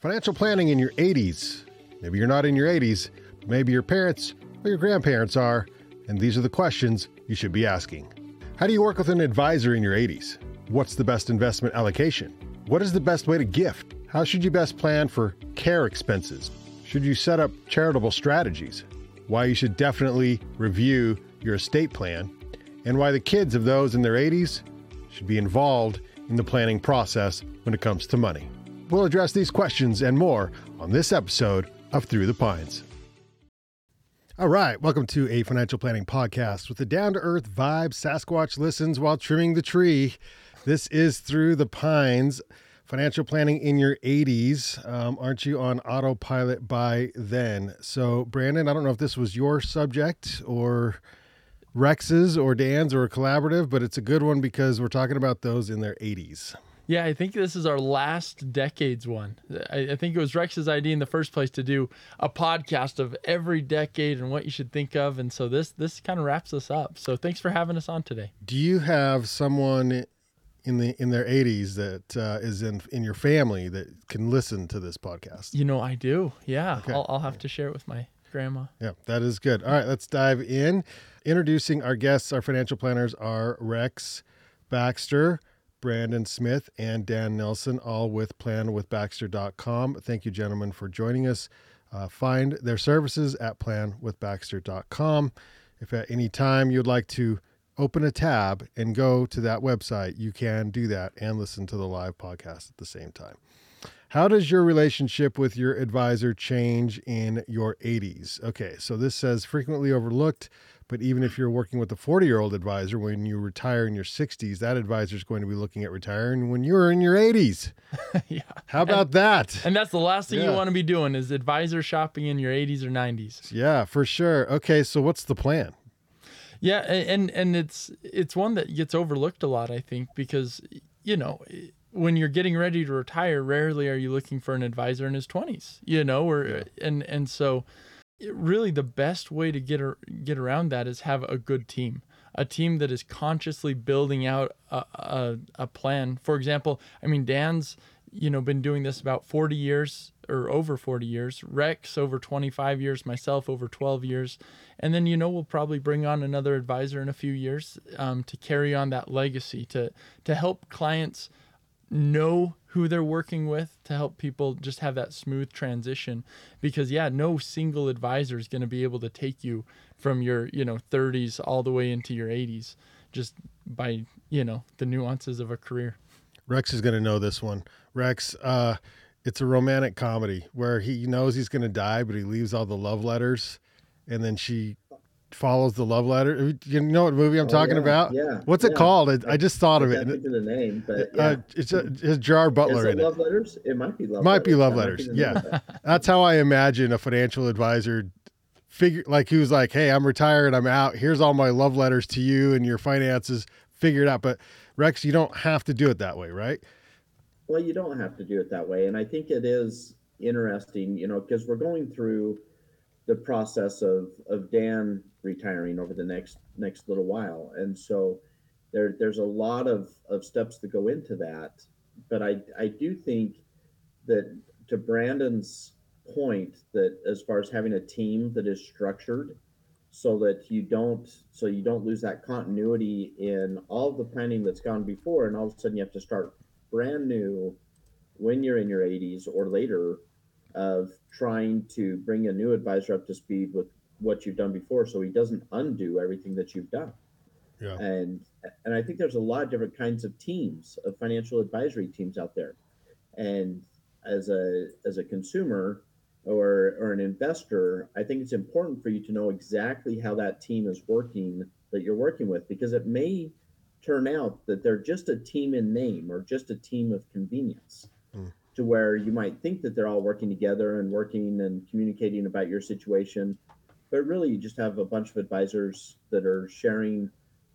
Financial planning in your 80s. Maybe you're not in your 80s, but maybe your parents or your grandparents are, and these are the questions you should be asking. How do you work with an advisor in your 80s? What's the best investment allocation? What is the best way to gift? How should you best plan for care expenses? Should you set up charitable strategies? Why you should definitely review your estate plan, and why the kids of those in their 80s should be involved in the planning process when it comes to money. We'll address these questions and more on this episode of Through the Pines. All right, welcome to a financial planning podcast with a down to earth vibe. Sasquatch listens while trimming the tree. This is Through the Pines, financial planning in your 80s. Um, aren't you on autopilot by then? So, Brandon, I don't know if this was your subject or Rex's or Dan's or a collaborative, but it's a good one because we're talking about those in their 80s. Yeah, I think this is our last decades one. I, I, think it was Rex's idea in the first place to do a podcast of every decade and what you should think of, and so this this kind of wraps us up. So thanks for having us on today. Do you have someone in the in their 80s that uh, is in in your family that can listen to this podcast? You know, I do. Yeah, okay. I'll, I'll have to share it with my grandma. Yeah, that is good. All right, let's dive in. Introducing our guests, our financial planners are Rex Baxter. Brandon Smith, and Dan Nelson, all with planwithbaxter.com. Thank you, gentlemen, for joining us. Uh, find their services at planwithbaxter.com. If at any time you'd like to open a tab and go to that website, you can do that and listen to the live podcast at the same time. How does your relationship with your advisor change in your 80s? Okay, so this says frequently overlooked but even if you're working with a 40 year old advisor, when you retire in your 60s, that advisor is going to be looking at retiring when you're in your 80s. yeah. How about and, that? And that's the last thing yeah. you want to be doing is advisor shopping in your 80s or 90s. Yeah, for sure. Okay, so what's the plan? Yeah, and and it's it's one that gets overlooked a lot, I think, because you know when you're getting ready to retire, rarely are you looking for an advisor in his 20s, you know, or yeah. and and so really the best way to get get around that is have a good team a team that is consciously building out a, a, a, plan. For example i mean dan's you know been doing this about 40 years or over 40 years rex over 25 years myself over 12 years. And then you know we'll probably bring on another advisor in a few years um, to carry on that legacy to to help clients know who they're working with to help people just have that smooth transition. Because yeah no single advisor is going to be able to take you from your you know 30s all the way into your 80s just by you know the nuances of a career. Rex is going to know this one. Rex uh it's a romantic comedy where he knows he's going to die but he leaves all the love letters and then she follows the love letter. You know what movie I'm oh, talking yeah, about? Yeah. What's yeah. it called? I, I just thought of it. I the name, but uh, yeah. uh, it's, a, it's Gerard Butler Is it in love it. letters. It might be love. Might letters. be love letters. Be yeah, that's how I imagine a financial advisor figure like who's like, hey, I'm retired, I'm out. Here's all my love letters to you and your finances. Figure it out. But Rex, you don't have to do it that way, right? Well, you don't have to do it that way, and I think it is interesting, you know, because we're going through the process of of Dan retiring over the next next little while, and so there there's a lot of of steps that go into that. But I I do think that to Brandon's point that as far as having a team that is structured so that you don't so you don't lose that continuity in all the planning that's gone before and all of a sudden you have to start brand new when you're in your 80s or later of trying to bring a new advisor up to speed with what you've done before so he doesn't undo everything that you've done. Yeah. and and i think there's a lot of different kinds of teams of financial advisory teams out there. And as a as a consumer or or an investor i think it's important for you to know exactly how that team is working that you're working with because it may turn out that they're just a team in name or just a team of convenience to where you might think that they're all working together and working and communicating about your situation but really you just have a bunch of advisors that are sharing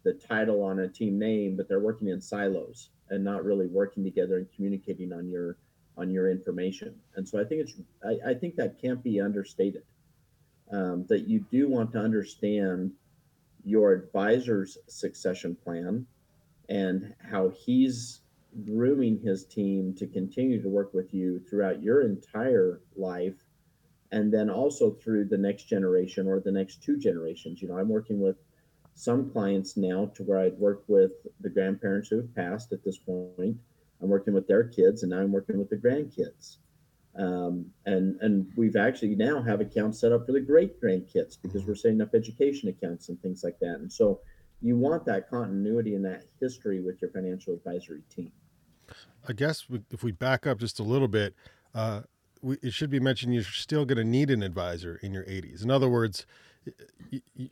the title on a team name but they're working in silos and not really working together and communicating on your on your information. And so i think it's i, I think that can't be understated um, that you do want to understand your advisor's succession plan and how he's grooming his team to continue to work with you throughout your entire life and then also through the next generation or the next two generations. You know, I'm working with some clients now to where I'd work with the grandparents who have passed at this point. I'm working with their kids and now I'm working with the grandkids. Um, and and we've actually now have accounts set up for the great grandkids because we're setting up education accounts and things like that. And so you want that continuity and that history with your financial advisory team. I guess if we back up just a little bit, uh, we, it should be mentioned you're still going to need an advisor in your 80s. In other words, you, you,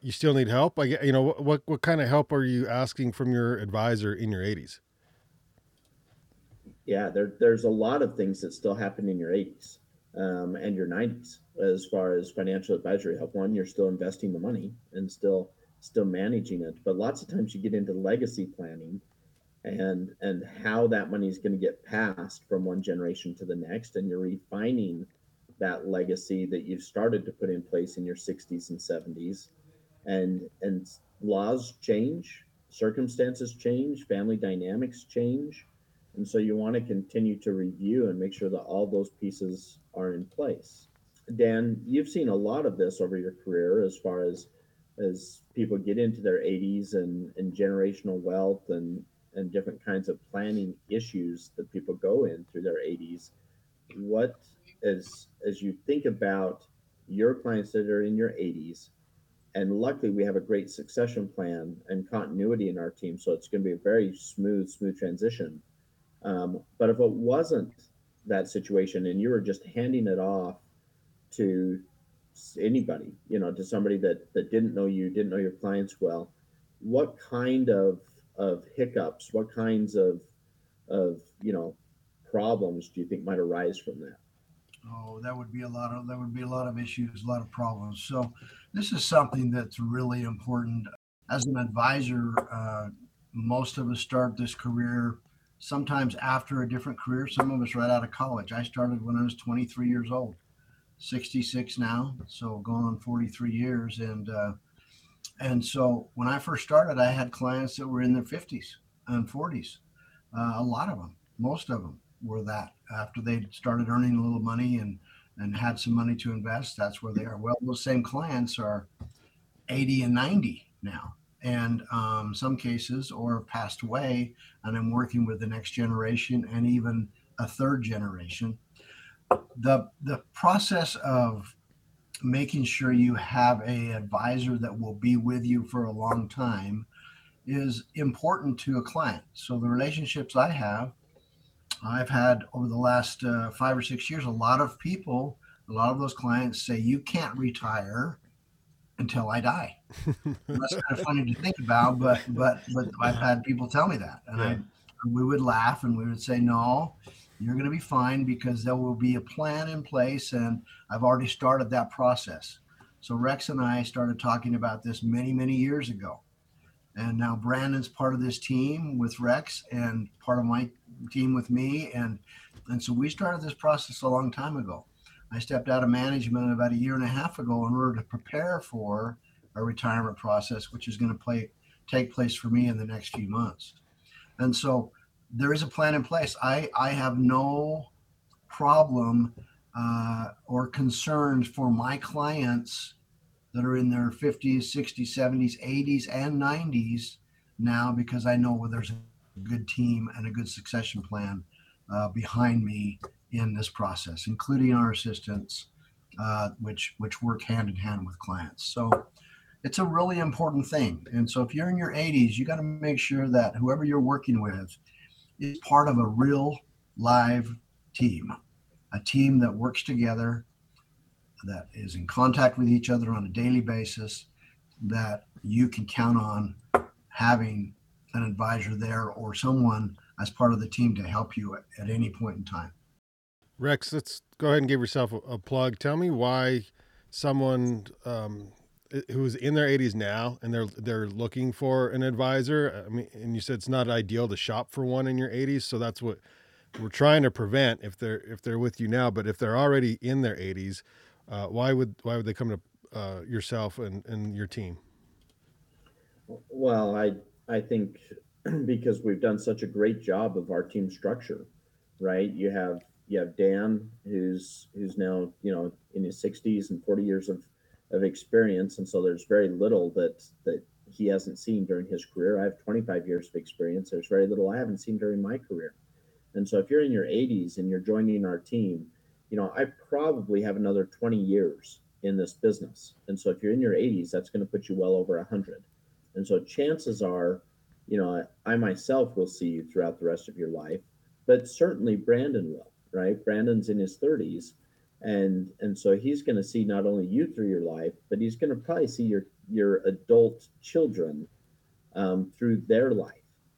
you still need help. I get you know what what kind of help are you asking from your advisor in your 80s? Yeah, there, there's a lot of things that still happen in your 80s um, and your 90s as far as financial advisory help. One, you're still investing the money and still still managing it, but lots of times you get into legacy planning and and how that money is going to get passed from one generation to the next and you're refining that legacy that you've started to put in place in your 60s and 70s and and laws change circumstances change family dynamics change and so you want to continue to review and make sure that all those pieces are in place. Dan you've seen a lot of this over your career as far as as people get into their 80s and, and generational wealth and and different kinds of planning issues that people go in through their 80s what as as you think about your clients that are in your 80s and luckily we have a great succession plan and continuity in our team so it's going to be a very smooth smooth transition. Um, but if it wasn't that situation and you were just handing it off to anybody you know to somebody that that didn't know you didn't know your clients well what kind of of hiccups? What kinds of of you know problems do you think might arise from that? Oh that would be a lot of that would be a lot of issues a lot of problems. So this is something that's really important. As an advisor uh, most of us start this career sometimes after a different career. Some of us right out of college. I started when i was 23 years old 66 now so going on 43 years. And uh, and so when I first started, I had clients that were in their 50s and 40s. Uh, a lot of them, most of them were that after they started earning a little money and and had some money to invest. That's where they are. Well, those same clients are 80 and 90 now, and um, some cases or passed away. And I'm working with the next generation and even a third generation. The the process of making sure you have a advisor that will be with you for a long time is important to a client. So the relationships I have, I've had over the last uh, five or six years, a lot of people, a lot of those clients say you can't retire until I die. That's kind of funny to think about, but but but I've had people tell me that, and yeah. I we would laugh and we would say no you're going to be fine because there will be a plan in place and i've already started that process. So rex and i started talking about this many many years ago. And now brandon's part of this team with rex and part of my team with me and and so we started this process a long time ago. I stepped out of management about a year and a half ago in order to prepare for a retirement process which is going to play take place for me in the next few months. And so there is a plan in place. I, I have no problem uh, or concerns for my clients that are in their 50s, 60s, 70s, 80s, and 90s now because I know where there's a good team and a good succession plan uh, behind me in this process, including our assistants, uh, which which work hand in hand with clients. So it's a really important thing. And so if you're in your 80s, you got to make sure that whoever you're working with is part of a real live team, a team that works together, that is in contact with each other on a daily basis, that you can count on having an advisor there or someone as part of the team to help you at, at any point in time. Rex, let's go ahead and give yourself a, a plug. Tell me why someone um, who's in their 80s now and they're they're looking for an advisor i mean and you said it's not ideal to shop for one in your 80s so that's what we're trying to prevent if they're if they're with you now but if they're already in their 80s uh, why would why would they come to uh, yourself and, and your team well i i think because we've done such a great job of our team structure, right? You have you have Dan, who's who's now you know in his 60s and 40 years of of experience, and so there's very little that that he hasn't seen during his career. I have 25 years of experience. There's very little I haven't seen during my career. And so if you're in your 80s and you're joining our team, you know, I probably have another 20 years in this business. And so if you're in your 80s, that's going to put you well over 100. And so chances are, you know, I, I myself will see you throughout the rest of your life, but certainly Brandon will, right? Brandon's in his 30s and and so he's going to see not only you through your life but he's going to probably see your your adult children um, through their life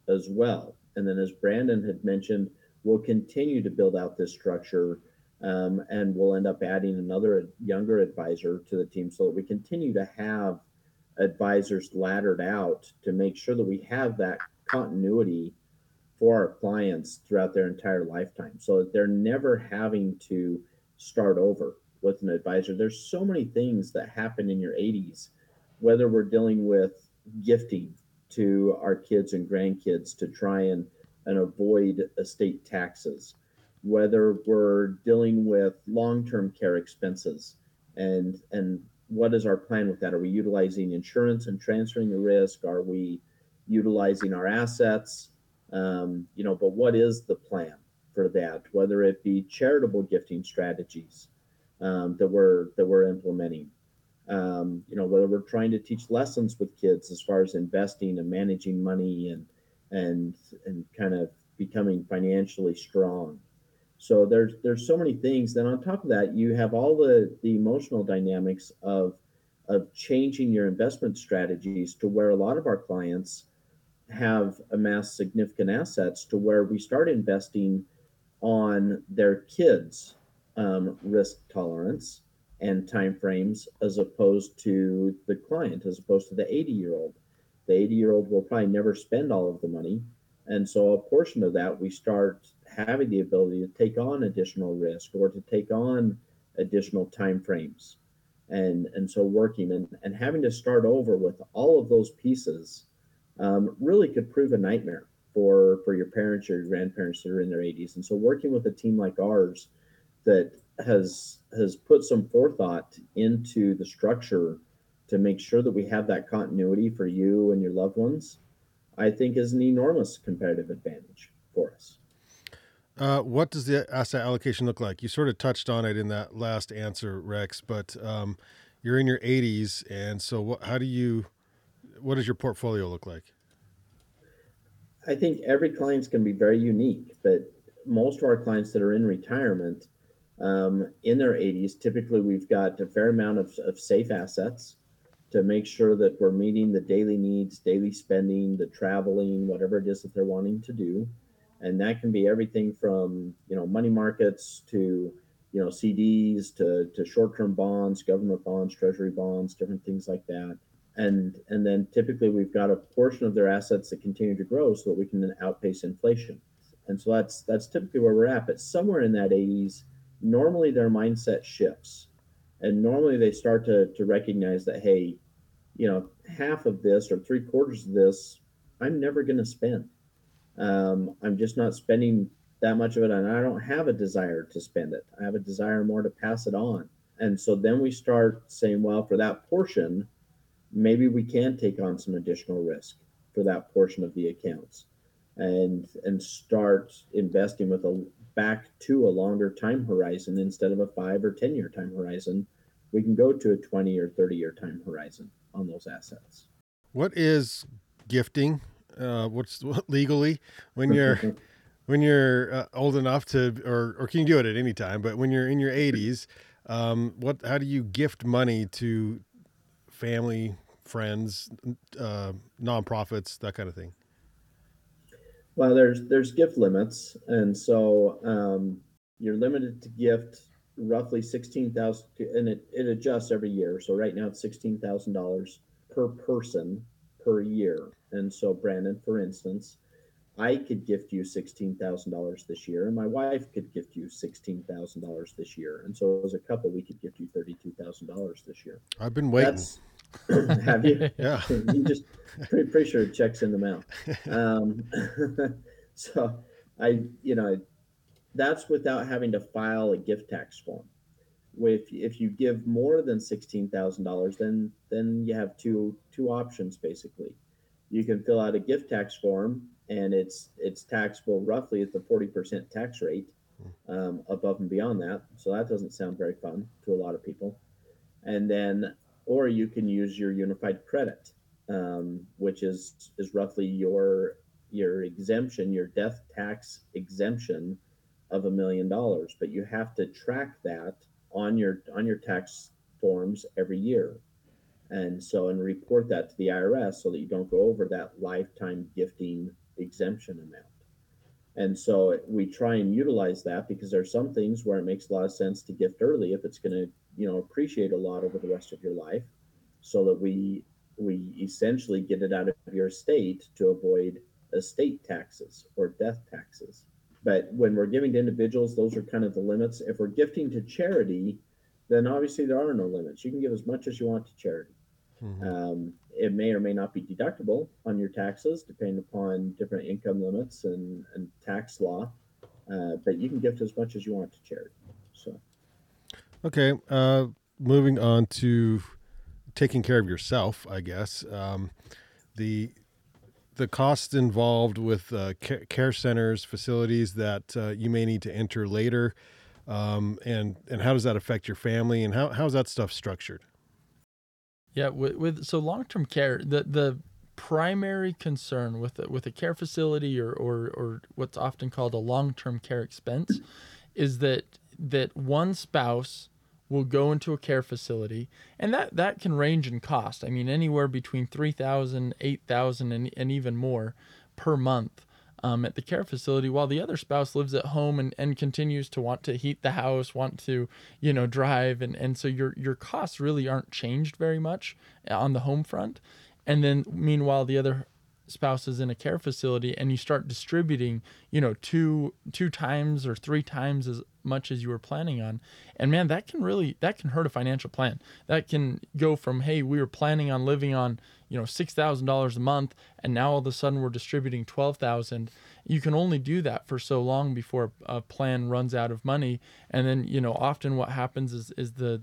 as well. And then as brandon had mentioned we'll continue to build out this structure um, and we'll end up adding another younger advisor to the team so that we continue to have advisors laddered out to make sure that we have that continuity for our clients throughout their entire lifetime. So that they're never having to start over with an advisor. There's so many things that happen in your 80s, whether we're dealing with gifting to our kids and grandkids to try and, and avoid estate taxes, whether we're dealing with long-term care expenses and and what is our plan with that? Are we utilizing insurance and transferring the risk? Are we utilizing our assets? Um, you know, but what is the plan? For that, whether it be charitable gifting strategies um, that we're that we're implementing. Um, you know, whether we're trying to teach lessons with kids as far as investing and managing money and and and kind of becoming financially strong. So there's there's so many things. Then on top of that, you have all the the emotional dynamics of of changing your investment strategies to where a lot of our clients have amassed significant assets to where we start investing on their kids' um, risk tolerance and timeframes as opposed to the client, as opposed to the 80 year old. The 80 year old will probably never spend all of the money. And so a portion of that, we start having the ability to take on additional risk or to take on additional timeframes. And, and so working and, and having to start over with all of those pieces um, really could prove a nightmare for for your parents or your grandparents that are in their 80s and so working with a team like ours that has has put some forethought into the structure to make sure that we have that continuity for you and your loved ones i think is an enormous competitive advantage for us. Uh, what does the asset allocation look like? You sort of touched on it in that last answer rex but um, you're in your 80s and so what, how do you what does your portfolio look like I think every client's going to be very unique, but most of our clients that are in retirement um, in their 80s, typically we've got a fair amount of, of safe assets to make sure that we're meeting the daily needs, daily spending, the traveling, whatever it is that they're wanting to do. And that can be everything from, you know, money markets to, you know, CDs to, to short-term bonds, government bonds, treasury bonds, different things like that and and then typically we've got a portion of their assets that continue to grow so that we can then outpace inflation. And so that's that's typically where we're at. But somewhere in that 80s normally their mindset shifts. And normally they start to to recognize that hey you know half of this or three quarters of this i'm never going to spend. Um, i'm just not spending that much of it and i don't have a desire to spend it. I have a desire more to pass it on. And so then we start saying well for that portion maybe we can take on some additional risk for that portion of the accounts and and start investing with a back to a longer time horizon instead of a five or ten year time horizon. We can go to a 20 or 30 year time horizon on those assets. What is gifting? Uh, what's what, legally? When you're when you're uh, old enough to or or can you do it at any time but when you're in your 80s um, what how do you gift money to family, friends, uh, nonprofits, that kind of thing? Well, there's there's gift limits, and so um, you're limited to gift roughly sixteen thousand, and it, it adjusts every year. So right now it's sixteen thousand dollars per person per year. And so Brandon, for instance, I could gift you sixteen thousand dollars this year, and my wife could gift you sixteen thousand dollars this year, and so as a couple, we could gift you thirty-two thousand dollars this year. I've been waiting. That's Have you? Yeah. you just pretty, pretty sure it checks in the mail. Um, so I, you know, that's without having to file a gift tax form. If if you give more than sixteen thousand dollars, then then you have two two options basically. You can fill out a gift tax form, and it's it's taxable roughly at the forty percent tax rate, um, above and beyond that. So that doesn't sound very fun to a lot of people. And then, or you can use your unified credit, um, which is is roughly your your exemption, your death tax exemption of a million dollars. But you have to track that on your on your tax forms every year and so and report that to the IRS so that you don't go over that lifetime gifting exemption amount. And so we try and utilize that because there are some things where it makes a lot of sense to gift early if it's going to, you know, appreciate a lot over the rest of your life, so that we we essentially get it out of your estate to avoid estate taxes or death taxes. But when we're giving to individuals, those are kind of the limits. If we're gifting to charity, then obviously there are no limits. You can give as much as you want to charity. Mhm. Um, it may or may not be deductible on your taxes, depending upon different income limits and, and tax law. Uh, but you can gift as much as you want to charity. So, Okay. Uh, moving on to taking care of yourself, I guess. Um, the the costs involved with uh, care centers, facilities that uh, you may need to enter later, um, and and how does that affect your family, and how how's that stuff structured? Yeah, with, with so long term care, the the primary concern with a, with a care facility or, or or what's often called a long term care expense is that that one spouse will go into a care facility and that that can range in cost. I mean anywhere between 3000, 8000 and and even more per month. Um, at the care facility while the other spouse lives at home and, and continues to want to heat the house, want to, you know, drive and, and so your your costs really aren't changed very much on the home front. And then meanwhile the other spouse is in a care facility and you start distributing, you know, two two times or three times as much as you were planning on. And man, that can really that can hurt a financial plan. That can go from, hey, we were planning on living on, you know, six thousand dollars a month and now all of a sudden we're distributing twelve thousand. You can only do that for so long before a plan runs out of money. And then, you know, often what happens is is the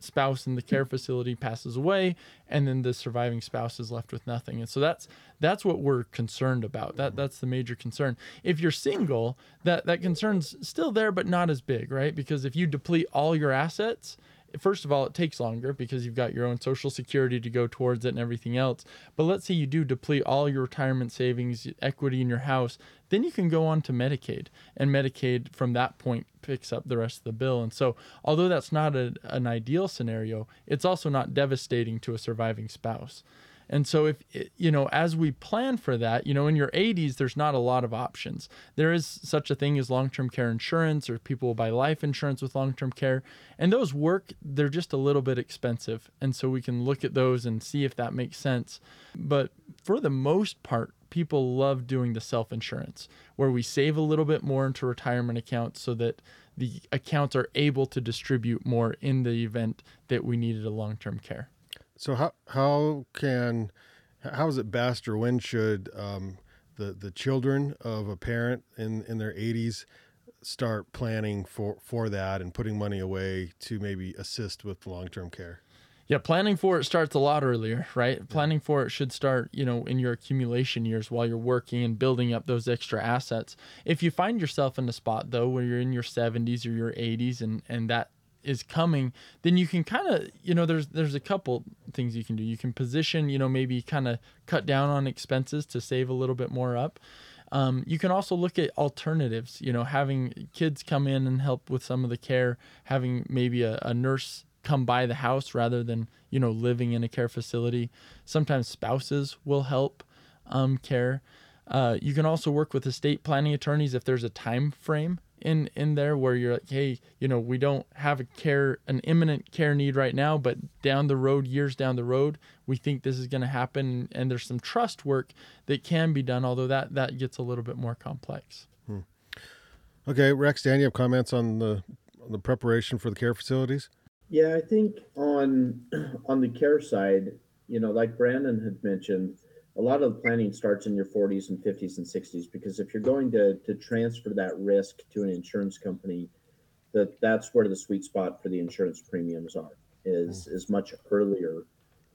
spouse in the care facility passes away and then the surviving spouse is left with nothing. And so that's that's what we're concerned about. That mm-hmm. that's the major concern. If you're single that that concern's still there but not as big right? Because if you deplete all your assets first of all, it takes longer because you've got your own social security to go towards it and everything else. But let's say you do deplete all your retirement savings, equity in your house, then you can go on to Medicaid. And Medicaid from that point picks up the rest of the bill. And so, although that's not a, an ideal scenario, it's also not devastating to a surviving spouse. And so, if you know, as we plan for that, you know, in your 80s, there's not a lot of options. There is such a thing as long term care insurance, or people will buy life insurance with long term care. And those work, they're just a little bit expensive. And so, we can look at those and see if that makes sense. But for the most part, people love doing the self insurance, where we save a little bit more into retirement accounts so that the accounts are able to distribute more in the event that we needed a long term care. So how how can how is it best or when should um, the the children of a parent in in their 80s start planning for for that and putting money away to maybe assist with long term care? Yeah, planning for it starts a lot earlier, right? Planning for it should start, you know, in your accumulation years while you're working and building up those extra assets. If you find yourself in a spot though where you're in your 70s or your 80s and and that is coming, then you can kind of, you know, there's there's a couple things you can do. You can position, you know, maybe kind of cut down on expenses to save a little bit more up. Um, you can also look at alternatives, you know, having kids come in and help with some of the care, having maybe a, a nurse come by the house rather than, you know, living in a care facility. Sometimes spouses will help um, care. Uh, you can also work with estate planning attorneys if there's a time frame in in there where you're like, hey, you know, we don't have a care an imminent care need right now, but down the road, years down the road, we think this is going to happen, and there's some trust work that can be done, although that that gets a little bit more complex. Hmm. Okay, Rex, Dan, you have comments on the on the preparation for the care facilities? Yeah, I think on on the care side, you know, like Brandon had mentioned, a lot of the planning starts in your 40s and 50s and 60s because if you're going to to transfer that risk to an insurance company, that that's where the sweet spot for the insurance premiums are is mm. is much earlier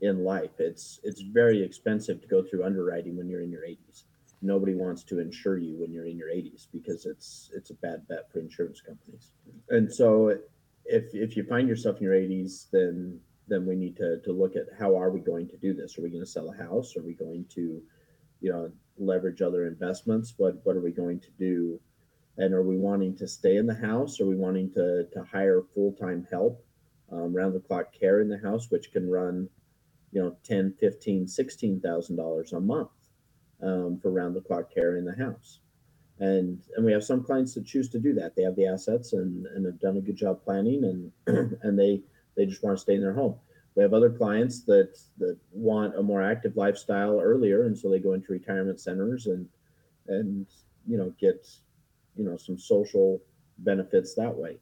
in life. It's it's very expensive to go through underwriting when you're in your 80s. Nobody wants to insure you when you're in your 80s because it's it's a bad bet for insurance companies. And so if if you find yourself in your 80s, then then we need to to look at how are we going to do this? Are we going to sell a house? Are we going to, you know, leverage other investments? What what are we going to do? And are we wanting to stay in the house? Are we wanting to to hire full time help, um, round the clock care in the house, which can run, you know, 10, 15, 16,000 dollars a month um, for round the clock care in the house. And and we have some clients that choose to do that. They have the assets and, and have done a good job planning and and they they just want to stay in their home. We have other clients that that want a more active lifestyle earlier, and so they go into retirement centers and and you know get you know some social benefits that way.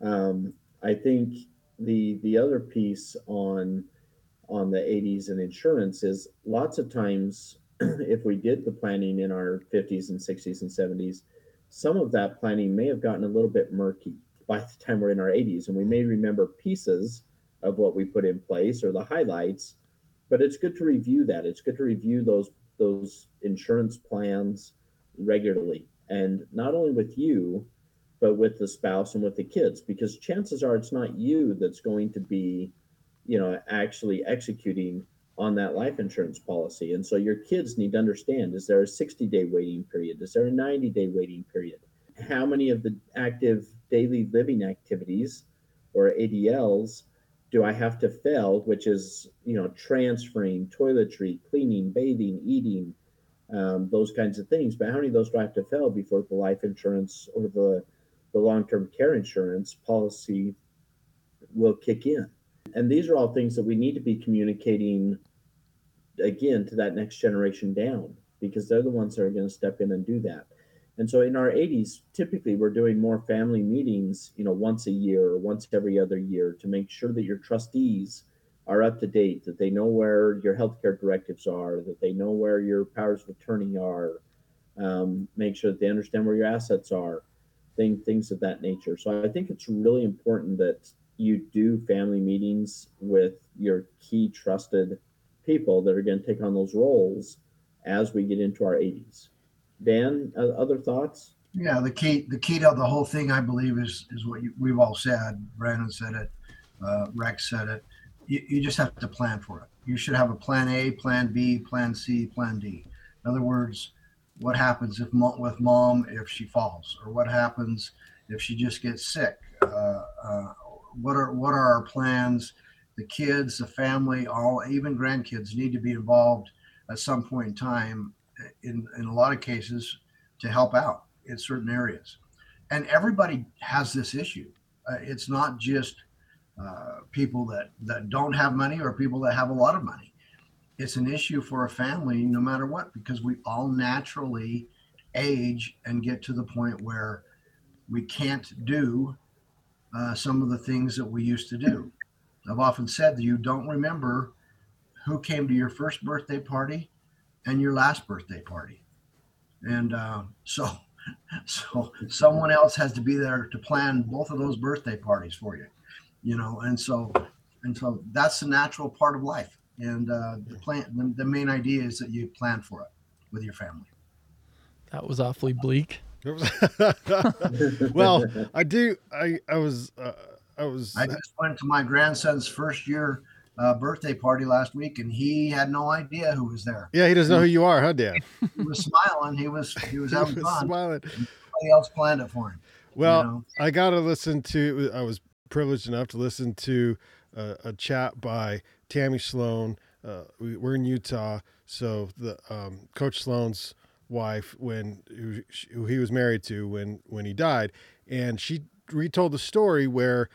Um, I think the the other piece on on the 80s and insurance is lots of times if we did the planning in our 50s and 60s and 70s, some of that planning may have gotten a little bit murky by the time we're in our 80s and we may remember pieces of what we put in place or the highlights but it's good to review that. It's good to review those those insurance plans regularly. And not only with you but with the spouse and with the kids because chances are it's not you that's going to be you know actually executing on that life insurance policy. And so your kids need to understand is there a 60 day waiting period? Is there a 90 day waiting period how many of the active daily living activities or ADLs do I have to fill, which is, you know, transferring, toiletry, cleaning, bathing, eating, um, those kinds of things. But how many of those do I have to fill before the life insurance or the, the long term care insurance policy will kick in? And these are all things that we need to be communicating again to that next generation down because they're the ones that are going to step in and do that. And so in our 80s, typically we're doing more family meetings, you know, once a year or once every other year to make sure that your trustees are up to date, that they know where your healthcare directives are, that they know where your powers of attorney are, um, make sure that they understand where your assets are, thing, things of that nature. So I think it's really important that you do family meetings with your key trusted people that are going to take on those roles as we get into our 80s. Dan, other thoughts? Yeah, the key the key to the whole thing, I believe, is is what you, we've all said. Brandon said it, uh, Rex said it. You, you just have to plan for it. You should have a plan A, plan B, plan C, plan D. In other words, what happens if with mom if she falls, or what happens if she just gets sick? Uh, uh, what are what are our plans? The kids, the family, all even grandkids need to be involved at some point in time in, in a lot of cases to help out in certain areas. And everybody has this issue. Uh, it's not just uh, people that, that don't have money or people that have a lot of money. It's an issue for a family no matter what, because we all naturally age and get to the point where we can't do uh, some of the things that we used to do. I've often said that you don't remember who came to your first birthday party and your last birthday party. And uh, so, so someone else has to be there to plan both of those birthday parties for you, you know. And so, and so that's the natural part of life. And uh, the plan, the, the main idea is that you plan for it with your family. That was awfully bleak. well, I do. I I was. Uh, I was. I just went to my grandson's first year uh, birthday party last week, and he had no idea who was there. Yeah, he doesn't know who you are, huh, Dan? he was smiling. He was he was having he was fun. Smiling. Somebody else planned it for him. Well, you know? I got to listen to. I was privileged enough to listen to a, a chat by Tammy Sloan. Uh, we, are in Utah, so the um, Coach Sloan's wife, when who, who he was married to, when when he died, and she retold the story where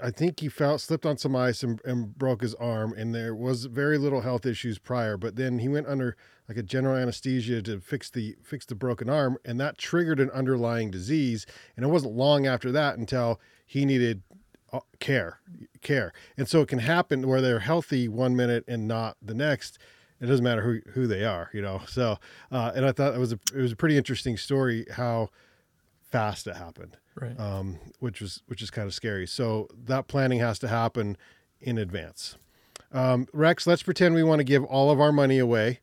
I think he fell, slipped on some ice and, and, broke his arm, and there was very little health issues prior. But then he went under like a general anesthesia to fix the fix the broken arm, and that triggered an underlying disease. And it wasn't long after that until he needed uh, care, care. And so it can happen where they're healthy one minute and not the next. It doesn't matter who, who they are, you know? So, uh, and I thought it was a, it was a pretty interesting story how fast it happened. Right. Um, which was, which is kind of scary. So that planning has to happen in advance. Um, Rex, let's pretend we want to give all of our money away.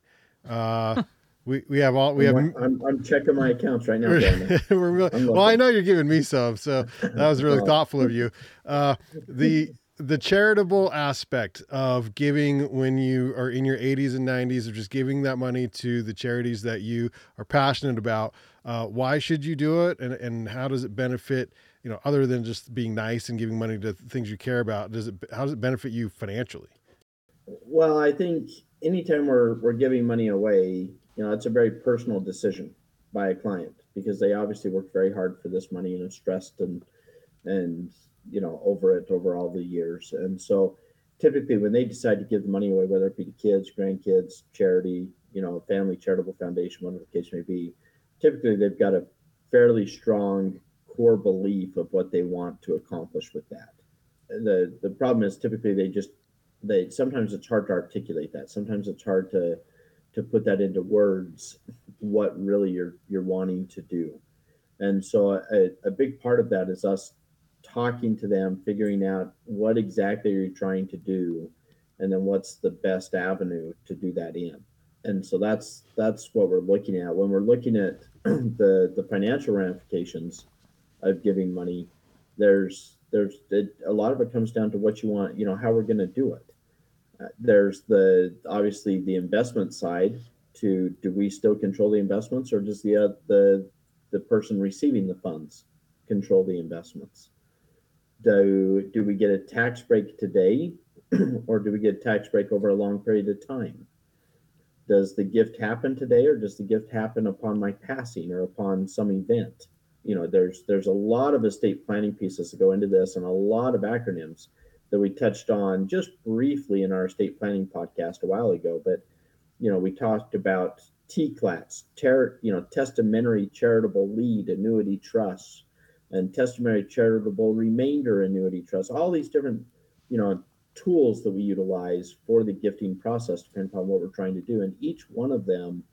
Uh, we, we have all, we have, I'm, I'm checking my accounts right now. we're really, well, I know you're giving me some, so that was really thoughtful of you. Uh, the, the charitable aspect of giving when you are in your 80s and 90s, of just giving that money to the charities that you are passionate about. Uh, why should you do it, and and how does it benefit? You know, other than just being nice and giving money to things you care about, does it how does it benefit you financially? Well, I think anytime we're we're giving money away, you know, it's a very personal decision by a client because they obviously worked very hard for this money and are stressed and and you know over it over all the years and so typically when they decide to give the money away whether it be to kids grandkids charity you know family charitable foundation whatever the case may be typically they've got a fairly strong core belief of what they want to accomplish with that. The the problem is typically they just they sometimes it's hard to articulate that. Sometimes it's hard to to put that into words what really you're you're wanting to do. And so a, a big part of that is us talking to them, figuring out what exactly you're trying to do, and then what's the best avenue to do that in. And so that's that's what we're looking at when we're looking at the the financial ramifications of giving money. There's there's it, a lot of it comes down to what you want, you know, how we're going to do it. Uh, there's the obviously the investment side to do we still control the investments or does the uh, the the person receiving the funds control the investments do do we get a tax break today or do we get a tax break over a long period of time does the gift happen today or does the gift happen upon my passing or upon some event? You know there's there's a lot of estate planning pieces that go into this and a lot of acronyms that we touched on just briefly in our estate planning podcast a while ago but you know we talked about TCLATs, ter- you know, testamentary charitable lead annuity trusts, and testamentary charitable remainder annuity trust, all these different, you know, tools that we utilize for the gifting process, depending upon what we're trying to do. And each one of them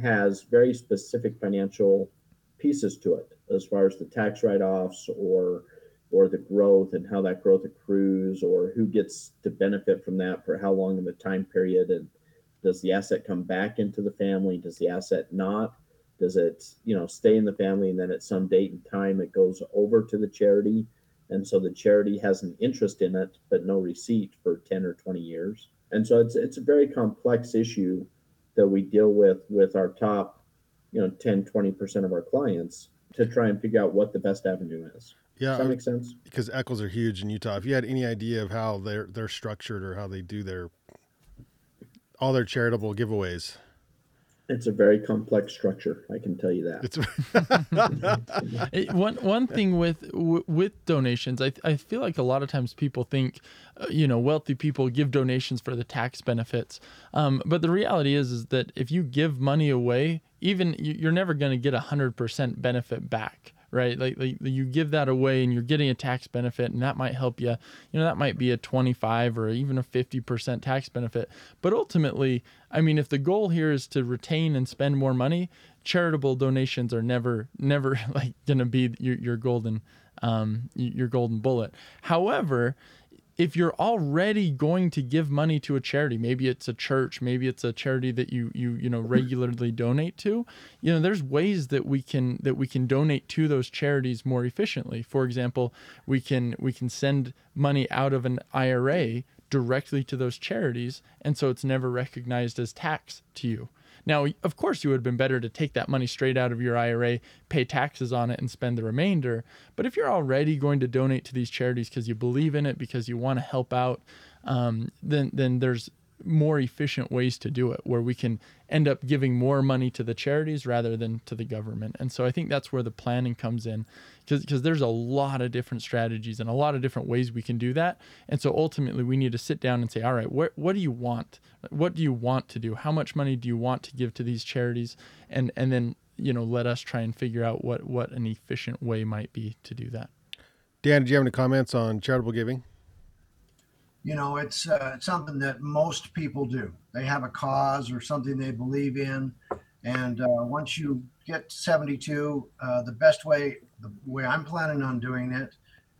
has very specific financial pieces to it as far as the tax write-offs or or the growth and how that growth accrues or who gets to benefit from that for how long of a time period and does the asset come back into the family does the asset not does it, you know, stay in the family and then at some date and time it goes over to the charity? And so the charity has an interest in it, but no receipt for 10 or 20 years. And so it's it's a very complex issue that we deal with with our top, you know, 10, 20% of our clients to try and figure out what the best avenue is. Yeah. Does that make sense? Because Eccles are huge in Utah. If you had any idea of how they're they're structured or how they do their all their charitable giveaways, it's a very complex structure. I can tell you that. it, one one thing with with donations, I I feel like a lot of times people think, uh, you know, wealthy people give donations for the tax benefits, um, but the reality is is that if you give money away, even you're never going to get a hundred percent benefit back right? Like, like, you give that away and you're getting a tax benefit, and that might help you. You know, that might be a 25 or even a 50% tax benefit. But ultimately, I mean, if the goal here is to retain and spend more money, charitable donations are never, never like to be your, your golden, um, your golden bullet. However, if you're already going to give money to a charity, maybe it's a church, maybe it's a charity that you you you know regularly donate to, you know, there's ways that we can that we can donate to those charities more efficiently. For example, we can we can send money out of an IRA directly to those charities and so it's never recognized as tax to you. Now, of course, you would have been better to take that money straight out of your IRA, pay taxes on it, and spend the remainder. But if you're already going to donate to these charities because you believe in it, because you want to help out, um, then then there's more efficient ways to do it where we can end up giving more money to the charities rather than to the government. And so I think that's where the planning comes in because there's a lot of different strategies and a lot of different ways we can do that. And so ultimately we need to sit down and say, all right, what what do you want? What do you want to do? How much money do you want to give to these charities? And and then, you know, let us try and figure out what what an efficient way might be to do that. Dan, did you have any comments on charitable giving? You know, it's, uh, something that most people do. They have a cause or something they believe in. And uh, once you get 72, uh, the best way, the way I'm planning on doing it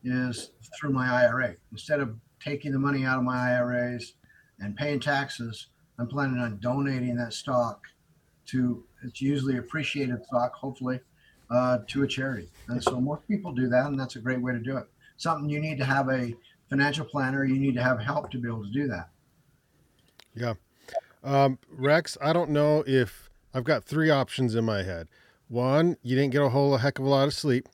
is through my IRA. Instead of taking the money out of my IRAs and paying taxes, I'm planning on donating that stock to, it's usually appreciated stock, hopefully, uh, to a charity. And so most people do that, and that's a great way to do it. Something you need to have a financial planner, you need to have help to be able to do that. Yeah. Um, Rex, I don't know if I've got three options in my head. One, you didn't get a whole heck of a lot of sleep.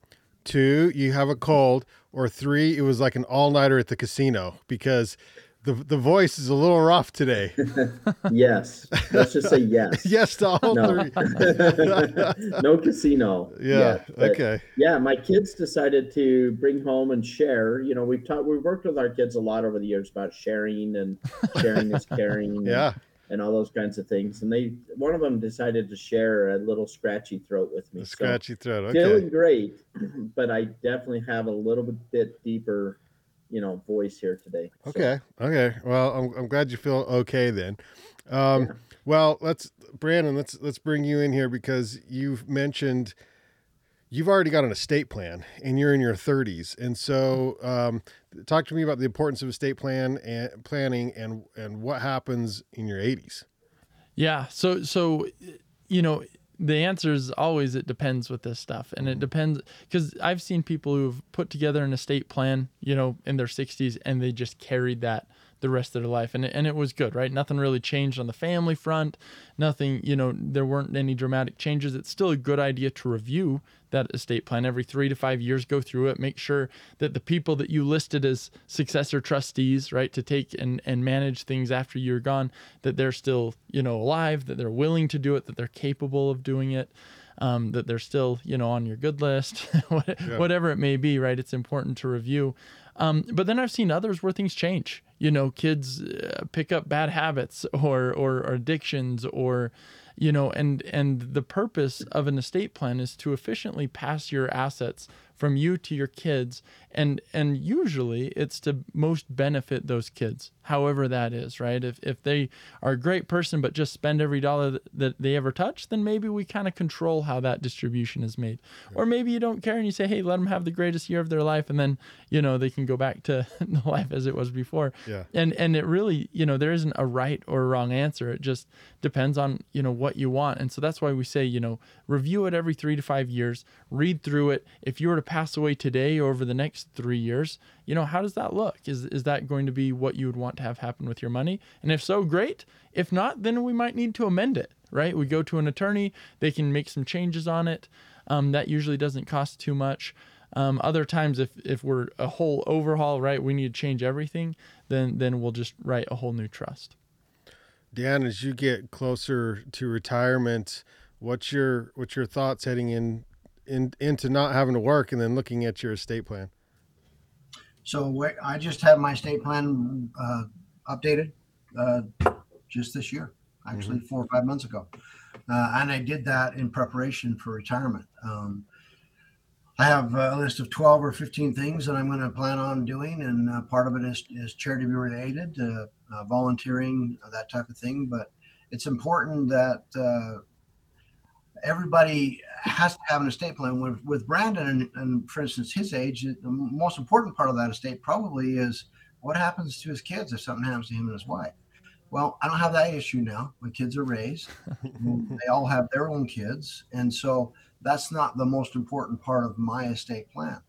Two, you have a cold. Or three, it was like an all nighter at the casino because the the voice is a little rough today. yes. Let's just say yes. yes to all No. three. no casino. Yeah. okay. Yeah, my kids decided to bring home and share. You know, we've taught we've worked with our kids a lot over the years about sharing and sharing is caring. and- Yeah. and all those kinds of things. And they, one of them decided to share a little scratchy throat with me. So, scratchy throat. feeling great, but I definitely have a little bit deeper, you know, voice here today. So, Okay. Okay. Well, I'm, I'm glad you feel okay then. Um, Yeah. Well, let's Brandon. Let's let's bring you in here because you've mentioned you've already got an estate plan and you're in your 30s, and so um, talk to me about the importance of estate plan and planning and and what happens in your 80s. Yeah. So so you know the answer is always it depends with this stuff. And it mm. depends because I've seen people who've put together an estate plan you know in their 60s and they just carried that the rest of their life and it, and it was good right? Nothing really changed on the family front. Nothing you know there weren't any dramatic changes. It's still a good idea to review that estate plan. Every three to five years go through it. Make sure that the people that you listed as successor trustees right to take and, and manage things after you're gone that they're still you know alive that they're willing to do it that they're capable of doing it um, that they're still you know on your good list what- whatever it may be right? It's important to review um, but then I've seen others where things change. You know, kids uh, pick up bad habits or, or or addictions or you know and and the purpose of an estate plan is to efficiently pass your assets from you to your kids and and usually it's to most benefit those kids however that is right? If if they are a great person but just spend every dollar that, that they ever touch then maybe we kind of control how that distribution is made. Or maybe you don't care and you say hey let them have the greatest year of their life and then you know they can go back to the life as it was before. Yeah. and and it really you know there isn't a right or wrong answer. It just depends on you know what you want. And so that's why we say you know review it every three to five years read through it. If you were to pass away today or over the next three years you know how does that look is is that going to be what you would want to have happen with your money and if so great if not then we might need to amend it right we go to an attorney they can make some changes on it um, that usually doesn't cost too much um, other times, if if we're a whole overhaul, right, we need to change everything. Then then we'll just write a whole new trust. Dan, as you get closer to retirement, what's your what's your thoughts heading in, in into not having to work and then looking at your estate plan? So I just have my state plan uh, updated uh, just this year, actually four or five months ago, uh, and I did that in preparation for retirement. Um, I have a list of twelve or fifteen things that I'm going to plan on doing, and uh, part of it is is charity related, uh, uh, volunteering, uh, that type of thing. But it's important that uh, everybody has to have an estate plan. With with Brandon and, and for instance his age, the most important part of that estate probably is what happens to his kids if something happens to him and his wife. Well, I don't have that issue now. My kids are raised. they all have their own kids, and so that's not the most important part of my estate plan.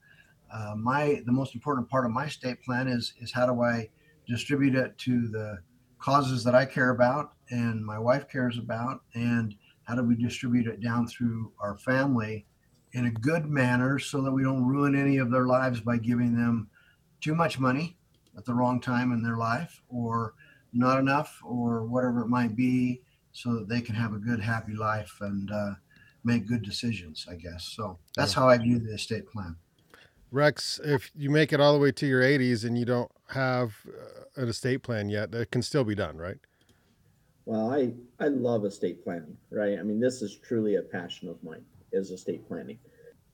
Uh, my the most important part of my estate plan is is how do I distribute it to the causes that I care about and my wife cares about, and how do we distribute it down through our family in a good manner so that we don't ruin any of their lives by giving them too much money at the wrong time in their life or not enough or whatever it might be so that they can have a good happy life and uh, make good decisions i guess. So that's how i view the estate plan. Rex, if you make it all the way to your 80s and you don't have uh, an estate plan yet, that can still be done, right? Well, I I love estate planning, right? I mean, this is truly a passion of mine is estate planning.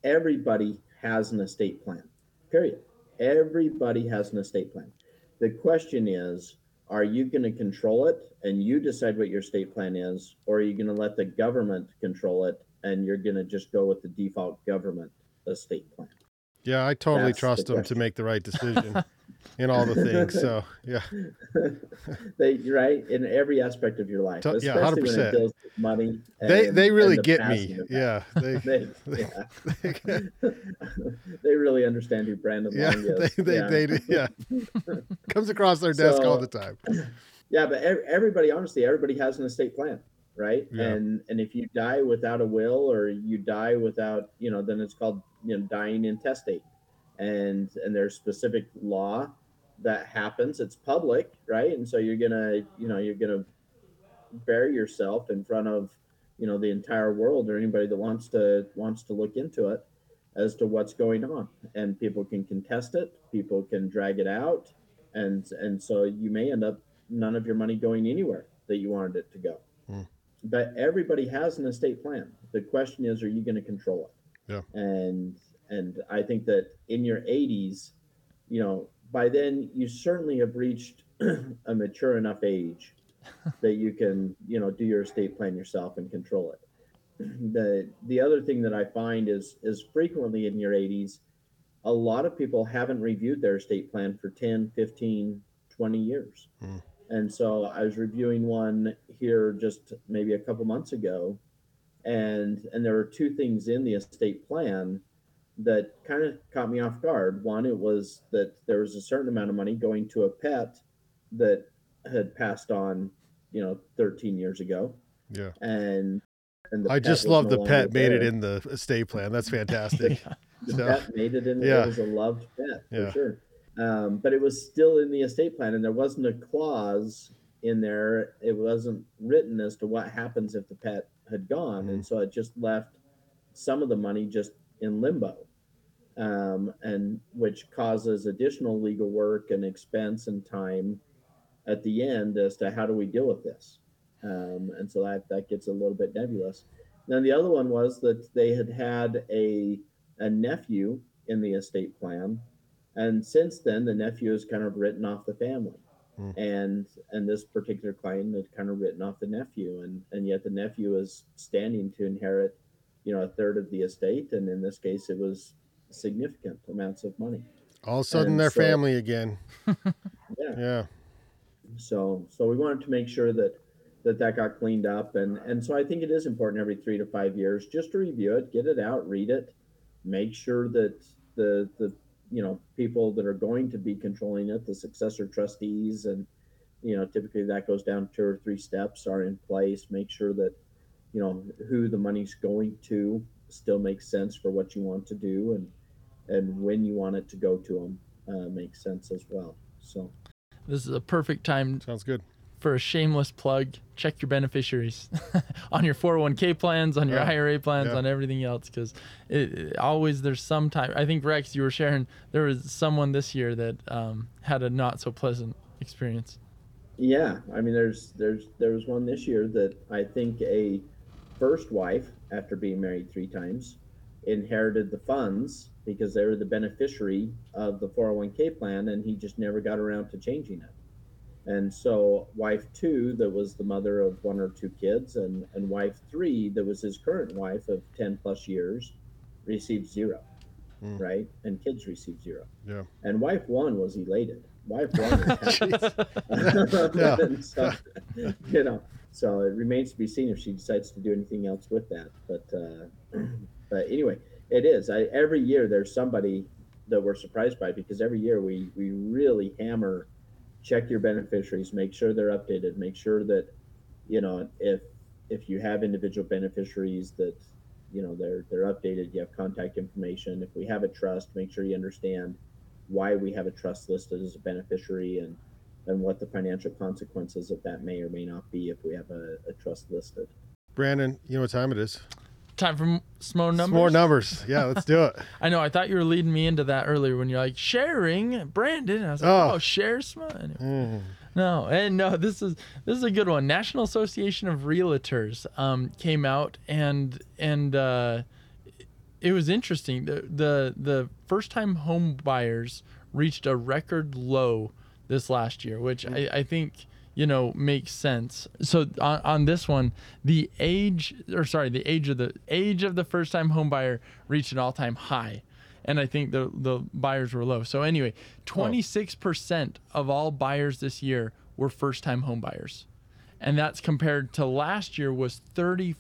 Everybody has an estate plan. Period. Everybody has an estate plan. The question is, are you going to control it and you decide what your estate plan is, or are you going to let the government control it and you're going to just go with the default government estate plan? Yeah, I totally That's the trust them to make the right decision in all the things. So yeah, they right in every aspect of your life, yeah, 100%. it deals with money. they and- they really the get me. Yeah, they They, yeah. they really understand who Brandon yeah Long they is. they, yeah. they yeah comes across their desk all the time. Yeah, but everybody, honestly, everybody has an estate plan, right? Yeah. And and if you die without a will or you die without, you know, then it's called you know dying intestate, and and there's specific law that happens. It's public, right? And so you're gonna, you know, you're gonna bury yourself in front of, you know, the entire world or anybody that wants to wants to look into it as to what's going on, and people can contest it, people can drag it out, and and so you may end up none of your money going anywhere that you wanted it to go. Hmm. But everybody has an estate plan. The question is, are you going to control it? Yeah. And and I think that in your 80s, you know, by then you certainly have reached a mature enough age that you can, you know, do your estate plan yourself and control it. The the other thing that I find is is frequently in your 80s, a lot of people haven't reviewed their estate plan for 10, 15, 20 years. Hmm. And so I was reviewing one here just maybe a couple months ago and and there were two things in the estate plan that kind of caught me off guard. One, it was that there was a certain amount of money going to a pet that had passed on, you know, 13 years ago, Yeah, and and I just love no the pet made it in the estate plan. That's fantastic. The So, pet made it in. yeah. It was a loved pet for Yeah. sure. Um, but it was still in the estate plan, and there wasn't a clause in there. It wasn't written as to what happens if the pet had gone, and so it just left some of the money just in limbo, um, and which causes additional legal work and expense and time at the end as to how do we deal with this. Um, and so that that gets a little bit nebulous. Then the other one was that they had had a a nephew in the estate plan, and since then the nephew has kind of written off the family, Hmm. and and this particular client had kind of written off the nephew, and and yet the nephew is standing to inherit, you know, a third of the estate, and in this case it was significant amounts of money. all of a sudden And they're so- family again. Yeah. Yeah, So so we wanted to make sure that that that got cleaned up and and so I think it is important every 3 to 5 years just to review it, get it out, read it, make sure that the the you know people that are going to be controlling it, the successor trustees and you know typically that goes down two or three steps are in place, make sure that you know who the money's going to still makes sense for what you want to do and and when you want it to go to them uh, makes sense as well. So This is a perfect time sounds good. for a shameless plug. Check your beneficiaries on your 401k plans, on your Yeah. IRA plans, Yeah. on everything else. Because it, it- always there's some time. I think Rex, you were sharing there was someone this year that um, had a not so pleasant experience. Yeah, I mean, there's there's there was one this year that I think a first wife, after being married three times, inherited the funds because they were the beneficiary of the 401k plan, and he just never got around to changing it. And so, wife two, that was the mother of one or two kids, and and wife three, that was his current wife of 10 plus years, received zero, Hmm. right? And kids received zero. Yeah. And wife one was elated. Wife one was happy. Yeah. So, you know, so it remains to be seen if she decides to do anything else with that. But uh, but anyway, it is. I, every year there's somebody that we're surprised by because every year we we really hammer check your beneficiaries, make sure they're updated, make sure that you know if if you have individual beneficiaries that you know they're they're updated, you have contact information. If we have a trust, make sure you understand why we have a trust listed as a beneficiary and and what the financial consequences of that may or may not be if we have a, a trust listed. Brandon, you know what time it is? Time for m- some more Some numbers. More numbers. Yeah, let's do it. I know. I thought you were leading me into that earlier when you're like sharing Brandon. I was like, Oh. oh, share some. Anyway. Mm. No, and no, this is this is a good one. National Association of Realtors um, came out and and uh, it was interesting. The the the first time home buyers reached a record low this last year, which mm. I, I think you know makes sense. So on, on this one, the age or sorry, the age of the age of the first time home buyer reached an all time high. And I think the the buyers were low. So anyway, 26% of all buyers this year were first time home buyers. And that's compared to last year was 34%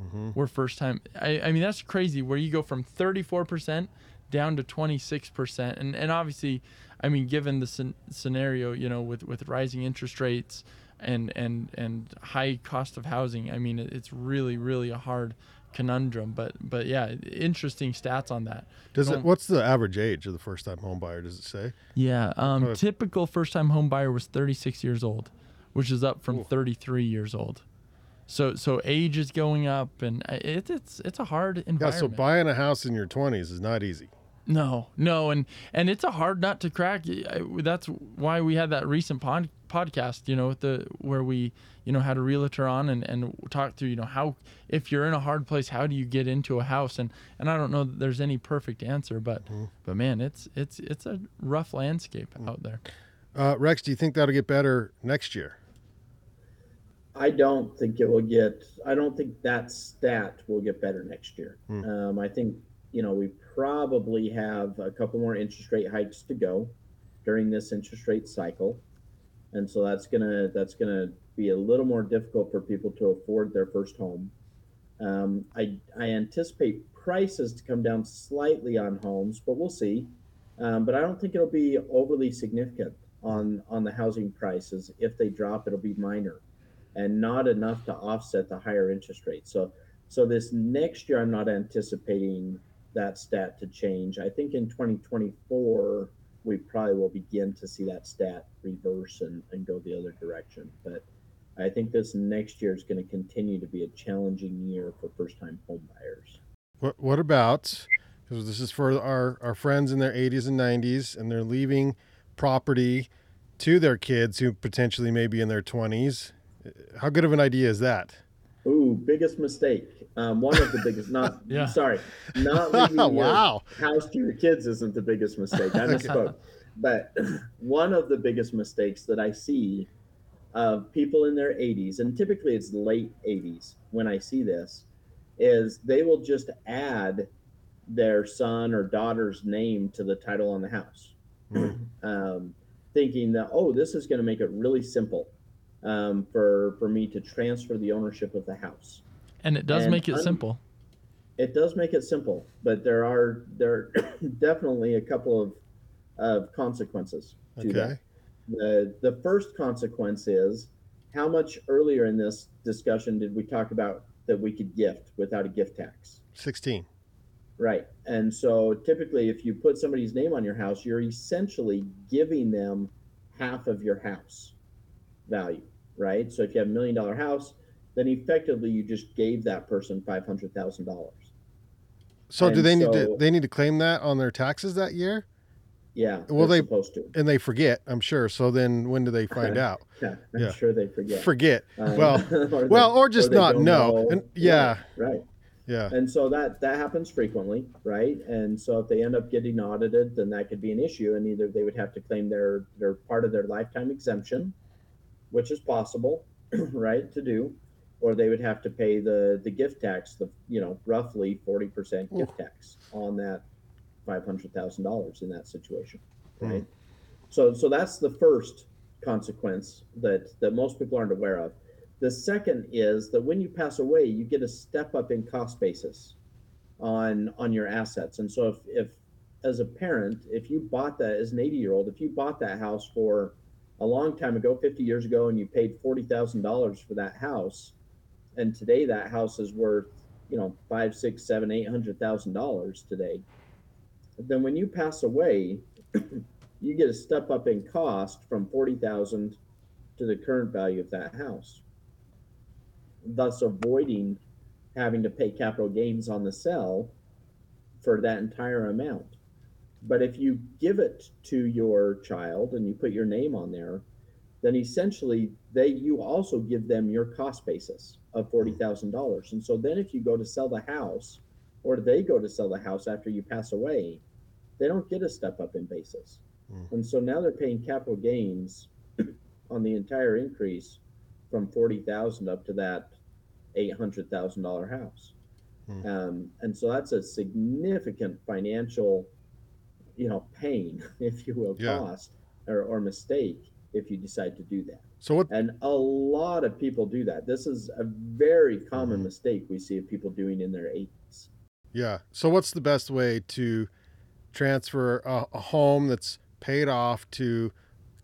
mm-hmm. were first time. I, I mean, that's crazy where you go from 34% down to 26%. And, and obviously, I mean, given the scen- scenario, you know, with, with rising interest rates and, and, and high cost of housing, I mean, it's really, really a hard conundrum. But, but yeah, interesting stats on that. Does it? What's the average age of the first time home buyer? Does it say? Yeah. Um, Uh, typical first time home buyer was 36 years old, which is up from Ooh. 33 years old. So so age is going up, and uh, it, it's it's a hard environment. Yeah. So buying a house in your twenties is not easy. No, no, and and it's a hard nut to crack. I- That's why we had that recent pod, podcast, you know, with the where we you know had a realtor on and and talked through you know how if you're in a hard place, how do you get into a house? And and I don't know that there's any perfect answer, but but man, it's it's it's a rough landscape out there. Uh, Rex, do you think that'll get better next year? I don't think it will get. I don't think that stat will get better next year. Hmm. Um, I think you know we probably have a couple more interest rate hikes to go during this interest rate cycle, and so that's gonna that's gonna be a little more difficult for people to afford their first home. Um, I I anticipate prices to come down slightly on homes, but we'll see. Um, but I don't think it'll be overly significant on on the housing prices. If they drop, it'll be minor and not enough to offset the higher interest rate. So, so this next year, I'm not anticipating that stat to change. I think in 2024, we probably will begin to see that stat reverse and, and go the other direction. But I think this next year is going to continue to be a challenging year for first time home buyers. What What about? Because this is for our our friends in their 80s and 90s, and they're leaving property to their kids who potentially may be in their 20s. How good of an idea is that? Ooh, biggest mistake. Um, one of the biggest, not, Yeah. sorry, not leaving your Wow. house to your kids isn't the biggest mistake. I misspoke. But one of the biggest mistakes that I see of people in their 80s, and typically it's late 80s when I see this, is they will just add their son or daughter's name to the title on the house, um, thinking that, oh, this is going to make it really simple um, for, for me to transfer the ownership of the house And it does And make it un- simple. it does make it simple, but there are there are definitely a couple of of consequences to that. The the first consequence is how much earlier in this discussion did we talk about that we could gift without a gift tax? 16. Right. And so typically if you put somebody's name on your house, you're essentially giving them half of your house value, right? So if you have a million dollar house, then effectively you just gave that person five hundred thousand dollars. So do And they need to they need to claim that on their taxes that year? Yeah, Well, they're they- supposed to. And they forget, I'm sure. So then when do they find out? Yeah, I'm Yeah. sure they forget. Forget. Um, Well, or well, they- or just they not don't know. And- yeah. right. Yeah. And so that that happens frequently, right? And so if they end up getting audited, then that could be an issue, and either they would have to claim their their part of their lifetime exemption, which is possible, right, to do, or they would have to pay the the gift tax, the you know roughly forty percent gift tax on that five hundred thousand dollars in that situation, Hmm. right? So so that's the first consequence that that most people aren't aware of. The second is that when you pass away, you get a step up in cost basis on on your assets. And so if if as a parent, if you bought that as an 80 year old, if you bought that house for a long time ago, 50 years ago, and you paid forty thousand dollars for that house, and today that house is worth, you know, five, six, seven, eight hundred thousand dollars today, then when you pass away, you get a step up in cost from forty thousand to the current value of that house thus avoiding having to pay capital gains on the sell for that entire amount. But if you give it to your child and you put your name on there, then essentially they you also give them your cost basis of forty thousand dollars. And so then if you go to sell the house, or they go to sell the house after you pass away, they don't get a step up in basis. Mm. And so now they're paying capital gains on the entire increase from 40,000 up to that $800,000 house. Mm. Um, and so that's a significant financial, you know, pain, if you will, yeah. cost or, or mistake if you decide to do that. So what? And a lot of people do that. This is a very common mm-hmm. mistake we see of people doing in their 80s. Yeah. So what's the best way to transfer a, a home that's paid off to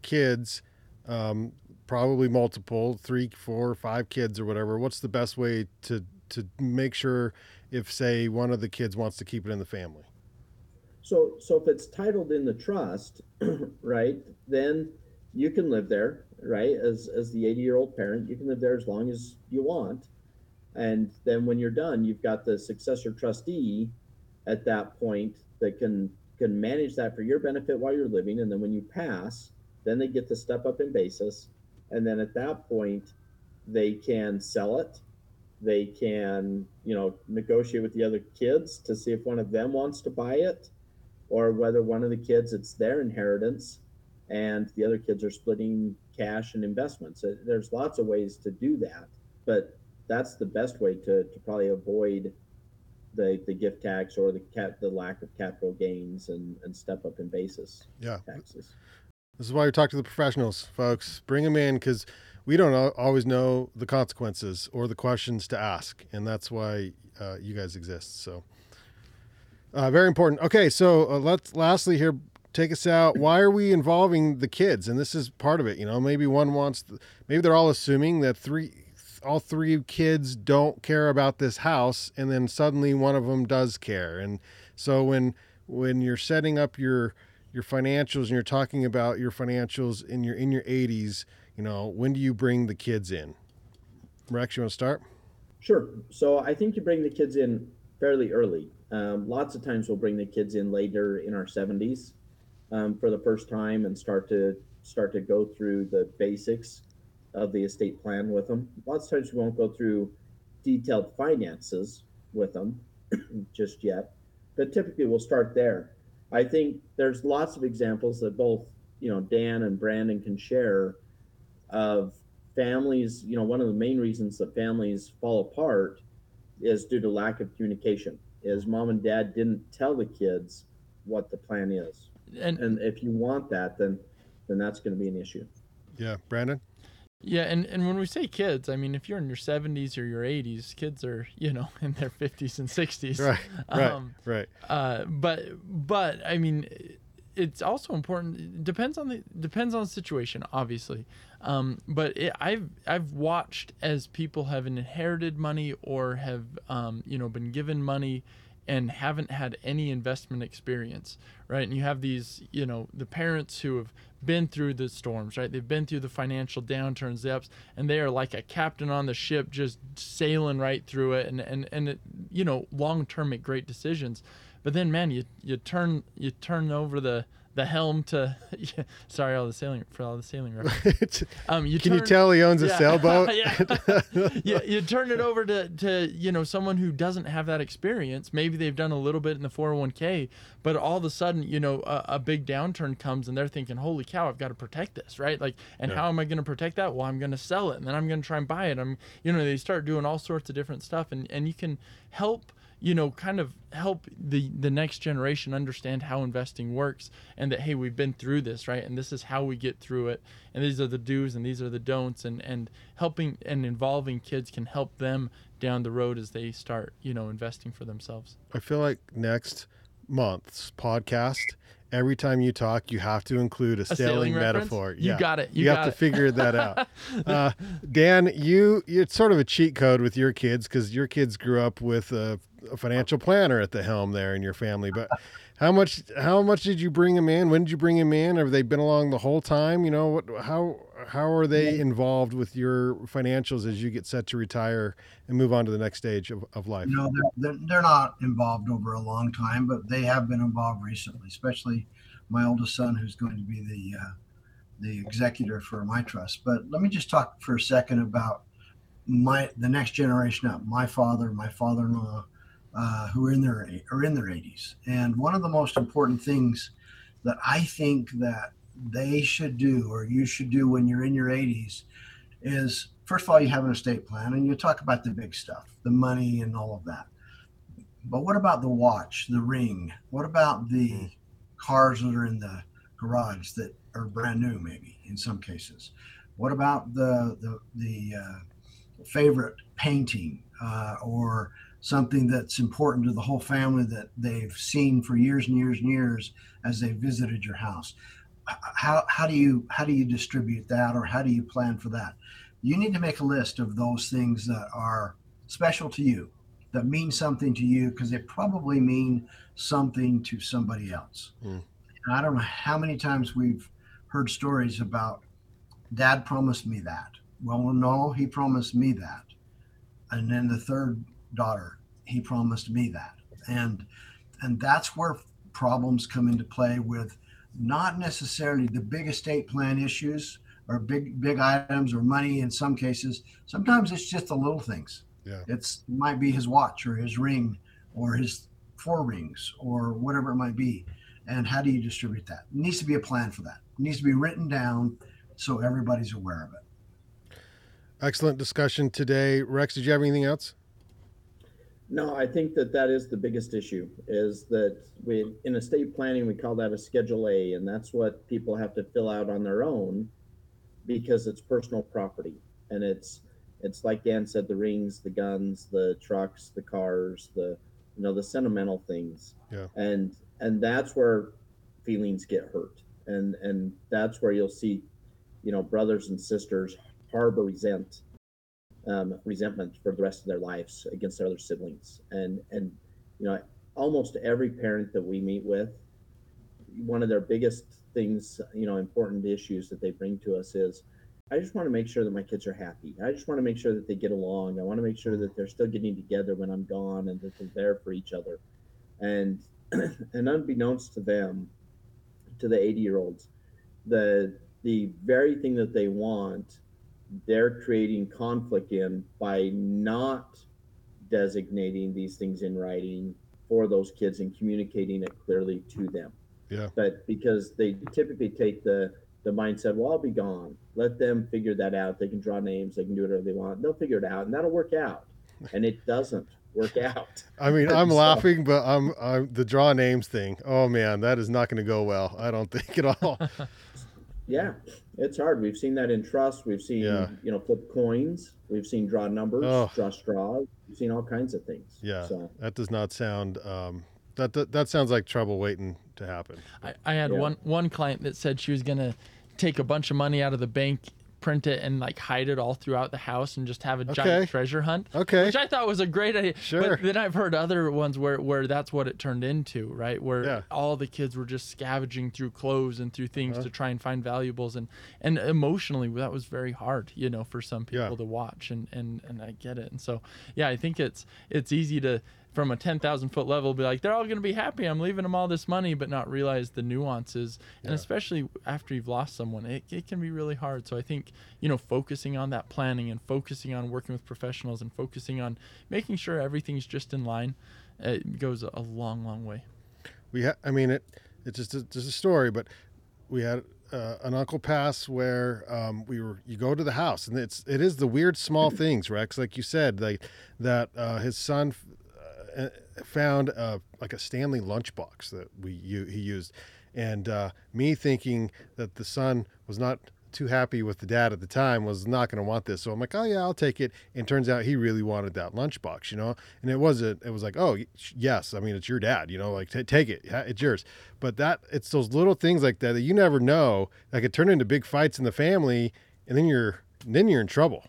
kids, um, probably multiple, three, four, five kids or whatever? What's the best way to to make sure if say one of the kids wants to keep it in the family? So so if it's titled in the trust, right, then you can live there, right? As as the 80 year old parent, you can live there as long as you want. And then when you're done, you've got the successor trustee at that point that can can manage that for your benefit while you're living. And then when you pass, then they get to step up in basis. And then at that point, they can sell it. They can, you know, negotiate with the other kids to see if one of them wants to buy it or whether one of the kids it's their inheritance and the other kids are splitting cash and investments. There's lots of ways to do that, but that's the best way to, to probably avoid the, the gift tax or the cap, the lack of capital gains and, and step up in basis yeah. taxes. This is why we talk to the professionals, folks. Bring them in because we don't always know the consequences or the questions to ask, and that's why uh, you guys exist. So, uh, very important. Okay, so uh, let's lastly here take us out. Why are we involving the kids? And this is part of it. You know, maybe one wants, maybe they're all assuming that three, all three kids don't care about this house, and then suddenly one of them does care. And so when when you're setting up your your financials and you're talking about your financials in your in your 80s, you know, when do you bring the kids in? Rex, you want to start? Sure. So I think you bring the kids in fairly early. Um, lots of times we'll bring the kids in later in our 70s um, for the first time and start to start to go through the basics of the estate plan with them. Lots of times we won't go through detailed finances with them just yet, but typically we'll start there. I think there's lots of examples that both you know Dan and Brandon can share of families. You know, one of the main reasons that families fall apart is due to lack of communication. Is mom and dad didn't tell the kids what the plan is and and if you want that, then then that's going to be an issue. Yeah, Brandon. Yeah, and, and when we say kids, I mean if you're in your 70s or your 80s, kids are you know in their 50s and 60s. Right. Right. Um, right. Uh, but but I mean, it's also important. It depends on the depends on the situation, obviously. Um, but it, I've I've watched as people have inherited money or have um, you know been given money and haven't had any investment experience, right? And you have these, you know, the parents who have been through the storms, right? They've been through the financial downturns, the ups, and they are like a captain on the ship, just sailing right through it, and and and it, you know, long term make great decisions. But then, man, you you turn you turn over the the helm to yeah, sorry all the sailing for all the sailing references. um, you can turn, you tell he owns a sailboat? yeah. you, you turn it over to, to you know someone who doesn't have that experience. Maybe they've done a little bit in the 401k, but all of a sudden you know a, a big downturn comes and they're thinking, holy cow, I've got to protect this, right? Like, and yeah. how am I going to protect that? Well, I'm going to sell it, and then I'm going to try and buy it. I'm you know they start doing all sorts of different stuff, and and you can help you know kind of help the the next generation understand how investing works and that hey we've been through this right? And this is how we get through it. And these are the do's and these are the don'ts. And and helping and involving kids can help them down the road as they start you know investing for themselves. I feel like next month's podcast every time you talk, you have to include a, a sailing, sailing metaphor. You got it. You, you have to figure that out. uh, Dan, you it's sort of a cheat code with your kids because your kids grew up with a, a, financial planner at the helm there in your family. But how much how much did you bring them in? When did you bring them in? Have they been along the whole time? You know what? How how are they involved with your financials as you get set to retire and move on to the next stage of, of life? No, they're, they're not involved over a long time, but they have been involved recently, especially my oldest son, who's going to be the uh, the executor for my trust. But let me just talk for a second about my the next generation up. My father, my father-in-law, uh, who are in their are in their 80s, and one of the most important things that I think that they should do or you should do when you're in your 80s is first of all, you have an estate plan and you talk about the big stuff, the money and all of that. But what about the watch, the ring? What about the cars that are in the garage that are brand new, maybe in some cases? What about the the, the uh, favorite painting uh, or something that's important to the whole family that they've seen for years and years and years as they visited your house? How, how do you how do you distribute that or how do you plan for that? You need to make a list of those things that are special to you that mean something to you because they probably mean something to somebody else. Mm. I don't know how many times we've heard stories about dad promised me that. Well, no, he promised me that. And then the third daughter, he promised me that. And and that's where problems come into play with not necessarily the big estate plan issues or big big items or money in some cases. Sometimes it's just the little things yeah. It's it might be his watch or his ring or his four rings or whatever it might be. And how do you distribute that? It needs to be a plan for that. It needs to be written down so everybody's aware of it. Excellent discussion today. Rex, did you have anything else? No, I think that that is the biggest issue is that we in estate planning we call that a schedule A and that's what people have to fill out on their own because it's personal property and it's it's like Dan said, the rings, the guns, the trucks, the cars, the you know the sentimental things. Yeah. And and that's where feelings get hurt, and and that's where you'll see, you know, brothers and sisters harbor resent, um, resentment for the rest of their lives against their other siblings, and and you know almost every parent that we meet with, one of their biggest things, you know, important issues that they bring to us is I just want to make sure that my kids are happy. I just want to make sure that they get along. I want to make sure that they're still getting together when I'm gone and that they're there for each other. And and unbeknownst to them, to the 80 year olds, the the very thing that they want, they're creating conflict in by not designating these things in writing for those kids and communicating it clearly to them. Yeah. But because they typically take the the mindset, well, I'll be gone. Let them figure that out. They can draw names, they can do whatever they want. They'll figure it out, and that'll work out. And it doesn't work out. I mean, I'm so, laughing, but I'm, I'm the draw names thing. Oh man, that is not going to go well. I don't think at all. yeah, it's hard. We've seen that in trust. We've seen yeah. you know flip coins. We've seen draw numbers, oh. draw straws. We've seen all kinds of things. Yeah, so. that does not sound. Um, that, that that sounds like trouble waiting to happen. I, I had yeah. one one client that said she was gonna take a bunch of money out of the bank print it and like hide it all throughout the house and just have a giant treasure hunt. Okay. Which I thought was a great idea. Sure. But then I've heard other ones where where that's what it turned into, right? Where yeah. all the kids were just scavenging through clothes and through things uh-huh. to try and find valuables and and emotionally that was very hard, you know, for some people yeah. to watch and and and I get it. And so yeah, I think it's it's easy to from a 10,000 foot level be like, they're all going to be happy. I'm leaving them all this money, but not realize the nuances. Yeah. And especially after you've lost someone, it, it can be really hard. So I think, you know, focusing on that planning and focusing on working with professionals and focusing on making sure everything's just in line, it goes a long, long way. We ha- I mean, it, it's just a, just a story, but we had uh, an uncle pass where um, we were you go to the house and it's it is the weird small things rex like you said like that uh, his son found uh, like a Stanley lunchbox that we he used, and uh, me thinking that the son was not too happy with the dad at the time was not going to want this. So I'm like, oh yeah, I'll take it. And turns out he really wanted that lunchbox, you know. And it wasn't. It was like, oh yes, I mean it's your dad, you know, like t- take it, it's yours. But that it's those little things like that that you never know that could turn into big fights in the family, and then you're then you're in trouble.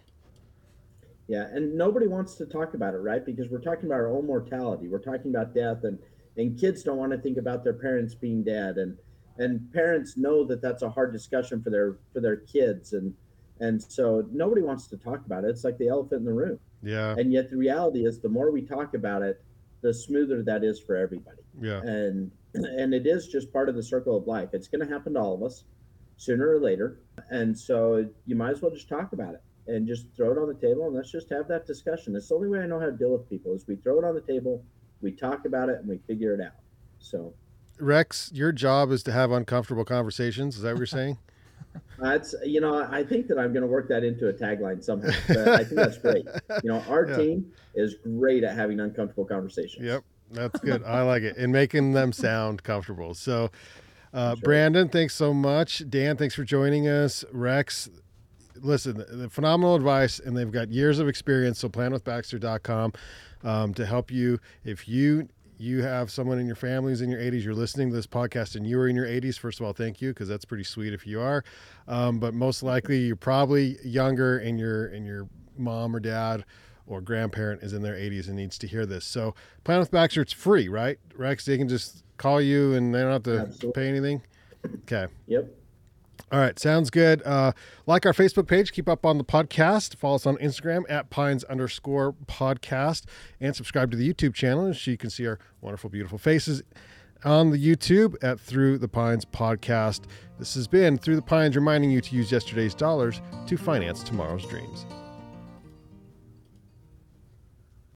Yeah, and nobody wants to talk about it, right? Because we're talking about our own mortality. We're talking about death, and and kids don't want to think about their parents being dead, and and parents know that that's a hard discussion for their for their kids, and and so nobody wants to talk about it. It's like the elephant in the room. Yeah. And yet the reality is, the more we talk about it, the smoother that is for everybody. Yeah. And and it is just part of the circle of life. It's going to happen to all of us sooner or later, and so you might as well just talk about it and just throw it on the table and let's just have that discussion. It's the only way I know how to deal with people is we throw it on the table, we talk about it, and we figure it out. So Rex, your job is to have uncomfortable conversations. Is that what you're saying? That's you know I think that I'm going to work that into a tagline somehow. But I think that's great. You know, our Yeah. team is great at having uncomfortable conversations. Yep, that's good. I like it, and making them sound comfortable. So, uh, Sure. Brandon, thanks so much. Dan, thanks for joining us. Rex, listen, phenomenal advice, and they've got years of experience. So, planwithbaxter.com um, to help you if you. You have someone in your family who's in your 80s. You're listening to this podcast, and you are in your 80s. First of all, thank you because that's pretty sweet if you are. Um, but most likely, you're probably younger, and your and your mom or dad or grandparent is in their 80s and needs to hear this. So, Plan with Baxter, it's free, right? Rex, they can just call you and they don't have to Absolutely. pay anything. Okay. Yep. All right. Sounds good. Uh, like our Facebook page, keep up on the podcast. Follow us on Instagram at pines underscore podcast and subscribe to the YouTube channel so you can see our wonderful, beautiful faces on the YouTube at Through the Pines podcast. This has been Through the Pines reminding you to use yesterday's dollars to finance tomorrow's dreams.